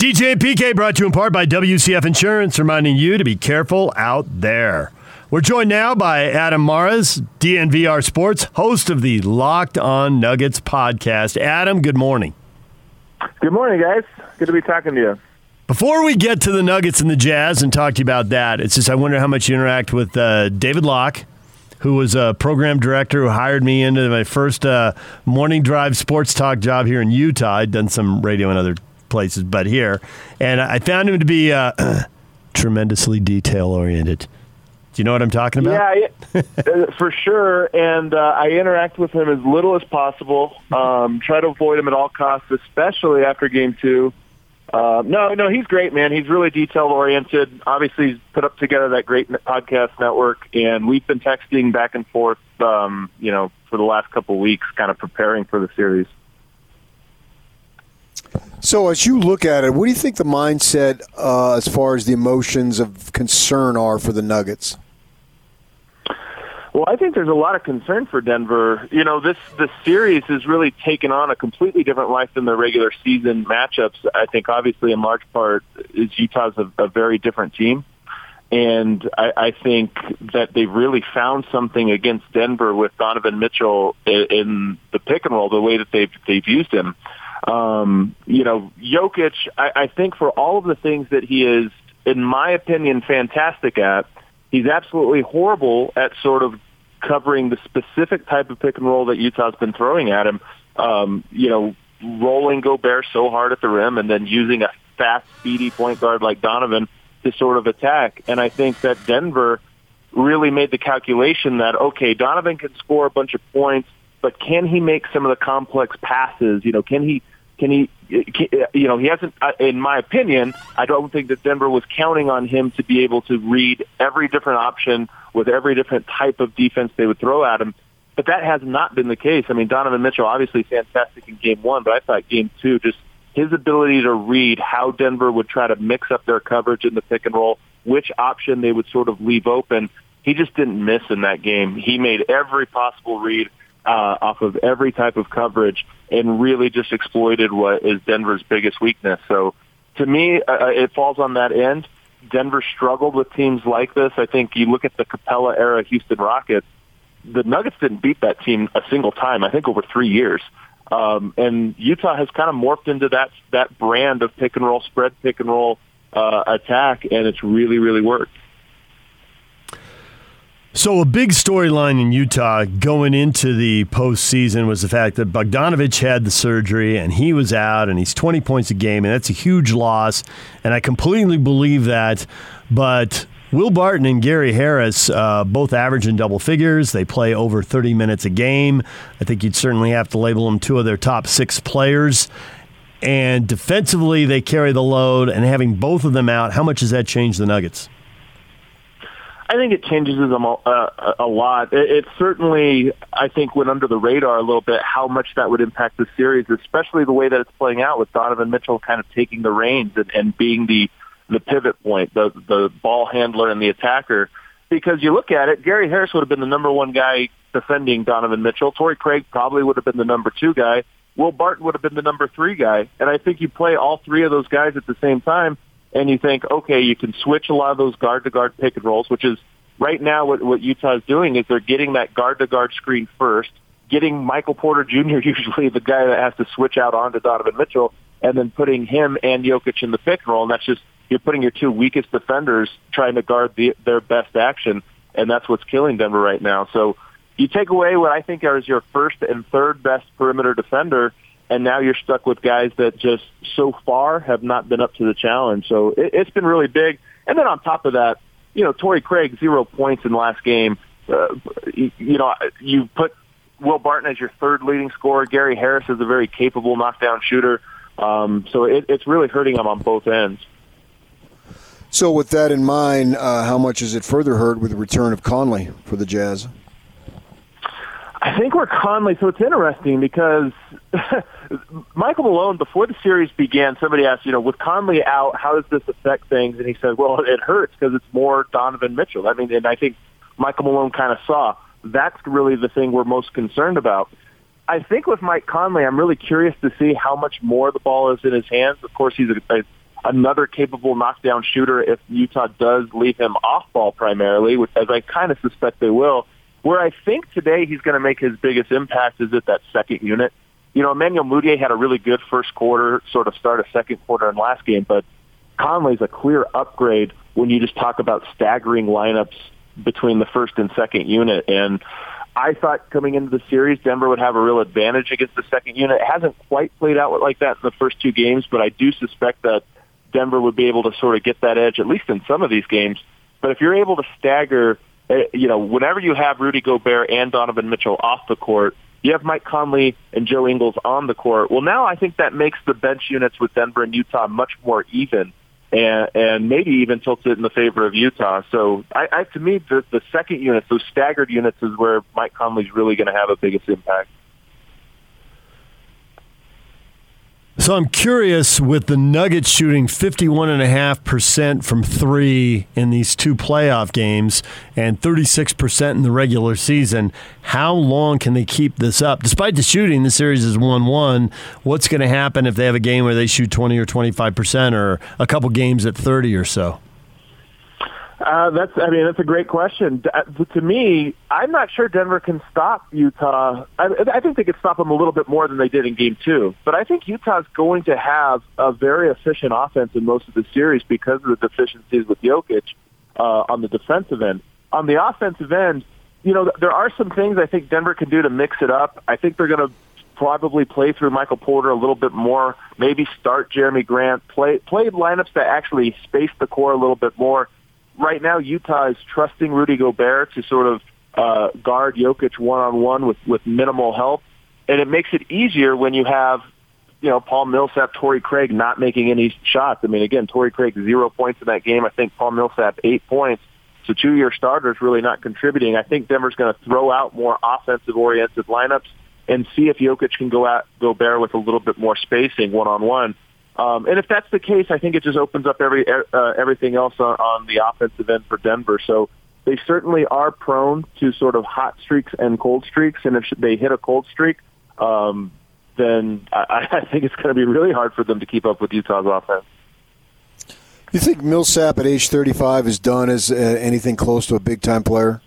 DJ and PK brought to you in part by WCF Insurance, reminding you to be careful out there. We're joined now by Adam Mares, DNVR Sports, host of the Locked On Nuggets podcast. Adam, good morning. Good morning, guys. Good to be talking to you. Before we get to the Nuggets and the Jazz and talk to you about that, it's just I wonder how much you interact with uh, David Locke, who was a program director who hired me into my first uh, morning drive sports talk job here in Utah. I'd done some radio and other places, but here, and I found him to be uh, tremendously detail oriented. Do you know what I'm talking about? Yeah, uh, for sure. And uh, I interact with him as little as possible. Um, try to avoid him at all costs, especially after game two. Uh, no, no, he's great, man. He's really detail oriented. Obviously, he's put up together that great podcast network, and we've been texting back and forth, um, you know, for the last couple of weeks, kind of preparing for the series. So, as you look at it, what do you think the mindset, uh, as far as the emotions of concern, are for the Nuggets? Well, I think there's a lot of concern for Denver. You know, this this series has really taken on a completely different life than the regular season matchups. I think, obviously, in large part, is Utah's a, a very different team, and I, I think that they've really found something against Denver with Donovan Mitchell in, in the pick and roll, the way that they've they've used him. Um, you know, Jokic, I, I think for all of the things that he is, in my opinion, fantastic at, he's absolutely horrible at sort of covering the specific type of pick and roll that Utah's been throwing at him. Um, you know, rolling Gobert so hard at the rim and then using a fast, speedy point guard like Donovan to sort of attack. And I think that Denver really made the calculation that, okay, Donovan can score a bunch of points, but can he make some of the complex passes? You know, can he can he? Can, you know, he hasn't. uh, In my opinion, I don't think that Denver was counting on him to be able to read every different option with every different type of defense they would throw at him. But that has not been the case. I mean, Donovan Mitchell obviously fantastic in game one, but I thought game two just his ability to read how Denver would try to mix up their coverage in the pick and roll, which option they would sort of leave open. He just didn't miss in that game. He made every possible read uh, off of every type of coverage and really just exploited what is Denver's biggest weakness. So to me, uh, it falls on that end. Denver struggled with teams like this. I think you look at the Capela era Houston Rockets, the Nuggets didn't beat that team a single time, I think over three years. Um, and Utah has kind of morphed into that that brand of pick and roll, spread pick and roll uh, attack, and it's really, really worked. So, a big storyline in Utah going into the postseason was the fact that Bogdanovich had the surgery and he was out, and he's 20 points a game, and that's a huge loss. And I completely believe that. But Will Barton and Gary Harris uh, both average in double figures. They play over 30 minutes a game. I think you'd certainly have to label them two of their top six players. And defensively, they carry the load. And having both of them out, how much does that change the Nuggets? I think it changes them a, uh, a lot. It, it certainly, I think, went under the radar a little bit how much that would impact the series, especially the way that it's playing out with Donovan Mitchell kind of taking the reins and, and being the the pivot point, the the ball handler and the attacker. Because you look at it, Gary Harris would have been the number one guy defending Donovan Mitchell. Torrey Craig probably would have been the number two guy. Will Barton would have been the number three guy. And I think you play all three of those guys at the same time and you think, okay, you can switch a lot of those guard to guard pick and rolls, which is right now what, what Utah is doing is they're getting that guard to guard screen first, getting Michael Porter Jr. usually the guy that has to switch out onto Donovan Mitchell, and then putting him and Jokic in the pick and roll, and that's just you're putting your two weakest defenders trying to guard the, their best action, and that's what's killing Denver right now. So you take away what I think is your first and third best perimeter defender, and now you're stuck with guys that just so far have not been up to the challenge. So it, it's been really big. And then on top of that, you know, Torrey Craig zero points in the last game. Uh, you, you know, you put Will Barton as your third leading scorer. Gary Harris is a very capable knockdown shooter. Um, so it, it's really hurting them on both ends. So, with that in mind, uh, how much is it further hurt with the return of Conley for the Jazz? I think we're Conley. So it's interesting because Michael Malone, before the series began, somebody asked, you know, with Conley out, how does this affect things? And he said, well, it hurts because it's more Donovan Mitchell. I mean, and I think Michael Malone kind of saw that's really the thing we're most concerned about. I think with Mike Conley, I'm really curious to see how much more the ball is in his hands. Of course, he's a, a another capable knockdown shooter if Utah does leave him off ball primarily, which as I kind of suspect they will. Where I think today he's going to make his biggest impact is at that second unit. You know, Emmanuel Mudiay had a really good first quarter, sort of start a second quarter in last game, but Conley's a clear upgrade when you just talk about staggering lineups between the first and second unit. And I thought coming into the series, Denver would have a real advantage against the second unit. It hasn't quite played out like that in the first two games, but I do suspect that Denver would be able to sort of get that edge, at least in some of these games. But if you're able to stagger, eh, you know, whenever you have Rudy Gobert and Donovan Mitchell off the court, you have Mike Conley and Joe Ingles on the court. Well, now I think that makes the bench units with Denver and Utah much more even and, and maybe even tilts it in the favor of Utah. So I, I to me, the, the second units, those staggered units, is where Mike Conley's really going to have a biggest impact. So I'm curious with the Nuggets shooting 51.5% from three in these two playoff games and 36% in the regular season, how long can they keep this up? Despite the shooting, the series is 1 1. What's going to happen if they have a game where they shoot 20 or 25% or a couple games at 30 or so? Uh, that's, I mean, that's a great question. Uh, to me, I'm not sure Denver can stop Utah. I, I think they could stop them a little bit more than they did in Game Two. But I think Utah's going to have a very efficient offense in most of the series because of the deficiencies with Jokic uh, on the defensive end. On the offensive end, you know, there are some things I think Denver can do to mix it up. I think they're going to probably play through Michael Porter a little bit more. Maybe start Jerami Grant. Play play lineups that actually space the core a little bit more right now Utah is trusting Rudy Gobert to sort of uh, guard Jokic one on one with with minimal help, and it makes it easier when you have you know Paul Millsap, Torrey Craig not making any shots. I mean, again, Torrey Craig zero points in that game. I think Paul Millsap eight points. So two year starters really not contributing. I think Denver's going to throw out more offensive oriented lineups and see if Jokic can go at Gobert with a little bit more spacing one on one. Um, and if that's the case, I think it just opens up every uh, everything else on, on the offensive end for Denver. So they certainly are prone to sort of hot streaks and cold streaks. And if they hit a cold streak, um, then I, I think it's going to be really hard for them to keep up with Utah's offense. You think Millsap at age 35 is done as uh, anything close to a big time player?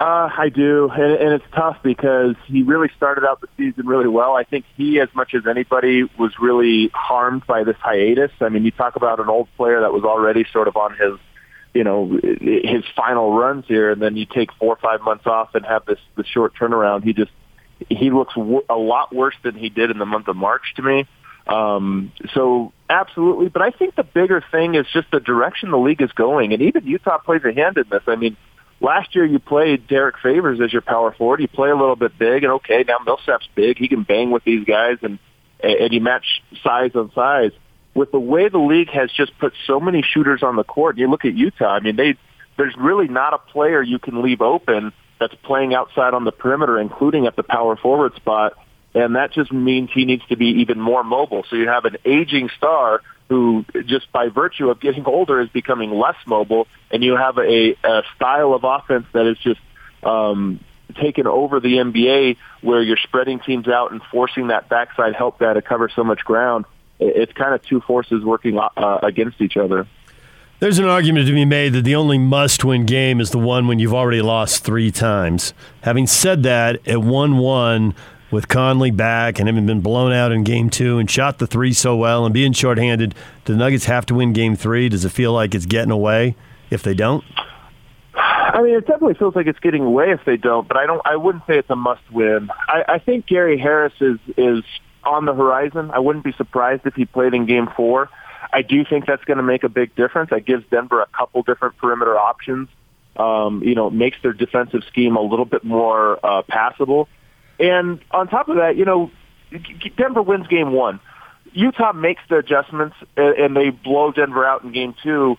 Uh, I do, and, and it's tough because he really started out the season really well. I think he, as much as anybody, was really harmed by this hiatus. I mean, you talk about an old player that was already sort of on his, you know, his final runs here, and then you take four or five months off and have this the short turnaround. He just he looks w- a lot worse than he did in the month of March to me. Um, so absolutely, but I think the bigger thing is just the direction the league is going, and even Utah plays a hand in this. I mean Last year you played Derrick Favors as your power forward. You play a little bit big, and okay, now Millsap's big. He can bang with these guys, and and you match size on size. With the way the league has just put so many shooters on the court, you look at Utah. I mean, they there's really not a player you can leave open that's playing outside on the perimeter, including at the power forward spot. And that just means he needs to be even more mobile. So you have an aging star who just by virtue of getting older is becoming less mobile, and you have a, a style of offense that is just um, taken over the NBA, where you're spreading teams out and forcing that backside help guy to cover so much ground. It's kind of two forces working uh, against each other. There's an argument to be made that the only must win game is the one when you've already lost three times. Having said that, at 1 1, with Conley back and having been blown out in game two and shot the three so well and being shorthanded, do the Nuggets have to win game three? Does it feel like it's getting away if they don't? I mean, it definitely feels like it's getting away if they don't, but I don't. I wouldn't say it's a must-win. I, I think Gary Harris is is on the horizon. I wouldn't be surprised if he played in Game Four. I do think that's going to make a big difference. That gives Denver a couple different perimeter options. Um, you know, makes their defensive scheme a little bit more uh, passable. And on top of that, you know, Denver wins game one. Utah makes the adjustments and they blow Denver out in game two.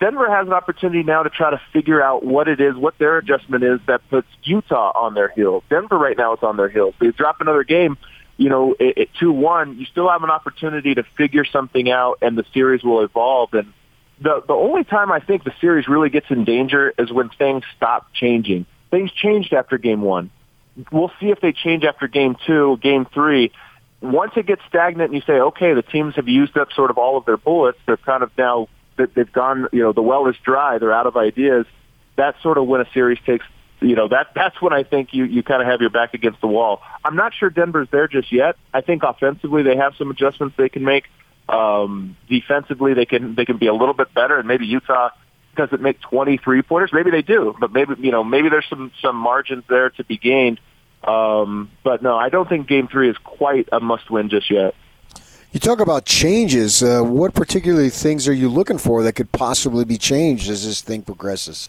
Denver has an opportunity now to try to figure out what it is, what their adjustment is that puts Utah on their heels. Denver right now is on their heels. They drop another game, you know, at two one. You still have an opportunity to figure something out, and the series will evolve. And the the only time I think the series really gets in danger is when things stop changing. Things changed after game one we'll see if they change after game two, game three. once it gets stagnant and you say, okay, the teams have used up sort of all of their bullets, they're kind of now they've gone, you know, the well is dry, they're out of ideas. That's sort of when a series takes, you know, that that's when I think you you kind of have your back against the wall. I'm not sure Denver's there just yet. I think offensively they have some adjustments they can make. Um, defensively they can they can be a little bit better, and maybe Utah doesn't make 23 pointers. Maybe they do, but maybe you know maybe there's some some margins there to be gained. Um, but no, I don't think Game Three is quite a must-win just yet. You talk about changes. Uh, what particularly things are you looking for that could possibly be changed as this thing progresses?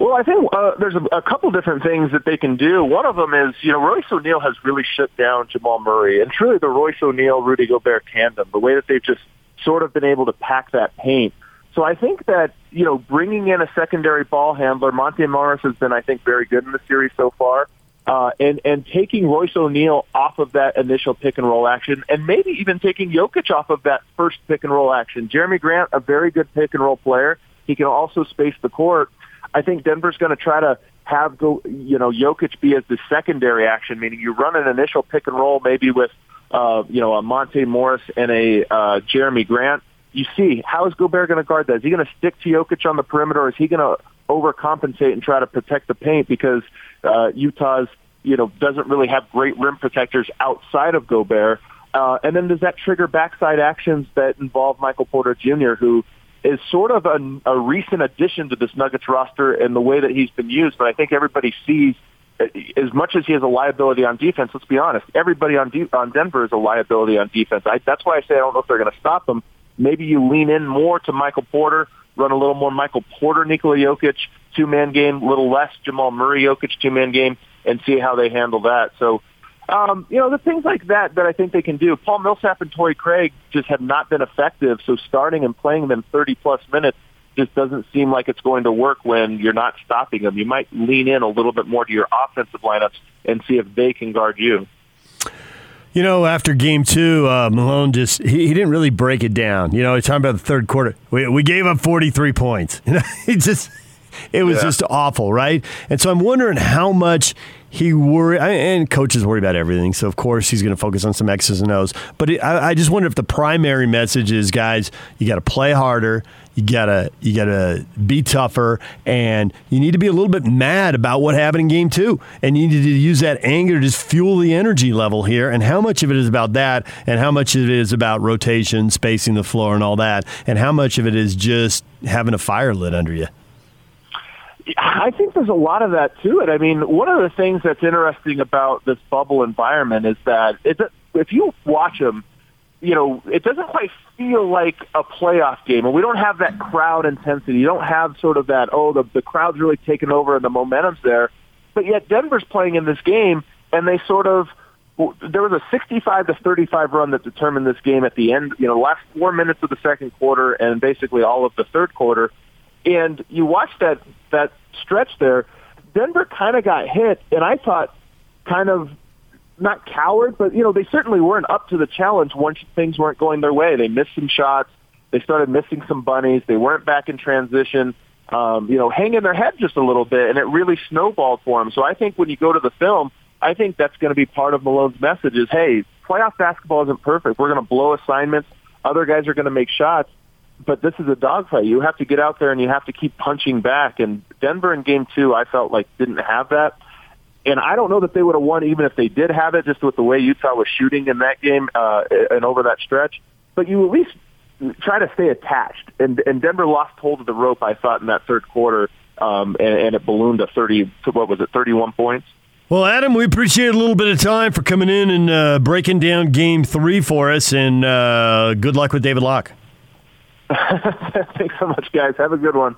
Well, I think uh, there's a, a couple different things that they can do. One of them is, you know, Royce O'Neale has really shut down Jamal Murray, and truly the Royce O'Neale Rudy Gobert tandem, the way that they've just sort of been able to pack that paint. So I think that you know bringing in a secondary ball handler, Monte Morris has been, I think, very good in the series so far uh, and and taking Royce O'Neale off of that initial pick and roll action, and maybe even taking Jokic off of that first pick and roll action. Jerami Grant, a very good pick and roll player, he can also space the court. I think Denver's going to try to have go, you know, Jokic be as the secondary action, meaning you run an initial pick and roll maybe with, uh, you know, a Monte Morris and a uh, Jerami Grant. You see, how is Gobert going to guard that? Is he going to stick to Jokic on the perimeter, or is he going to overcompensate and try to protect the paint because uh, Utah's you know doesn't really have great rim protectors outside of Gobert. Uh, and then does that trigger backside actions that involve Michael Porter Jr., who is sort of a, a recent addition to this Nuggets roster and the way that he's been used. But I think everybody sees, uh, as much as he has a liability on defense, let's be honest, everybody on, de- on Denver is a liability on defense. I, that's why I say I don't know if they're going to stop him. Maybe you lean in more to Michael Porter, run a little more Michael Porter, Nikola Jokic, two-man game, a little less Jamal Murray, Jokic, two-man game, and see how they handle that. So, um, you know, the things like that that I think they can do. Paul Millsap and Torrey Craig just have not been effective. So starting and playing them 30-plus minutes just doesn't seem like it's going to work when you're not stopping them. You might lean in a little bit more to your offensive lineups and see if they can guard you. You know, after game two, uh, Malone just he, he, didn't really break it down. You know, he's talking about the third quarter. We, we gave up 43 points. You know, he just it was yeah. just awful, right? And so I'm wondering how much he worry and coaches worry about everything. So of course he's going to focus on some X's and O's. But it, I, I, just wonder if the primary message is, guys, you got to play harder. You gotta you gotta be tougher, and you need to be a little bit mad about what happened in game two, and you need to use that anger to just fuel the energy level here. And how much of it is about that, and how much of it is about rotation, spacing the floor, and all that, and how much of it is just having a fire lit under you. I think there's a lot of that to it. I mean, one of the things that's interesting about this bubble environment is that it, if you watch them, you know, it doesn't quite feel like a playoff game, and we don't have that crowd intensity. You don't have sort of that, oh, the, the crowd's really taken over and the momentum's there. But yet Denver's playing in this game, and they sort of, there was a 65 to 35 run that determined this game at the end, you know, last four minutes of the second quarter and basically all of the third quarter. And you watch that that stretch there, Denver kind of got hit, and I thought kind of not coward, but you know they certainly weren't up to the challenge once things weren't going their way. They missed some shots. They started missing some bunnies. They weren't back in transition. Um, you know, hanging their head just a little bit, and it really snowballed for them. So I think when you go to the film, I think that's going to be part of Malone's message: is hey, playoff basketball isn't perfect. We're going to blow assignments. Other guys are going to make shots but this is a dogfight. You have to get out there and you have to keep punching back. And Denver in game two, I felt like didn't have that. And I don't know that they would have won even if they did have it, just with the way Utah was shooting in that game uh, and over that stretch. But you at least try to stay attached. And, and Denver lost hold of the rope, I thought, in that third quarter, um, and, and it ballooned to 30, to what was it, 31 points? Well, Adam, we appreciate a little bit of time for coming in and uh, breaking down game three for us, and uh, good luck with David Locke. Thanks so much, guys. Have a good one.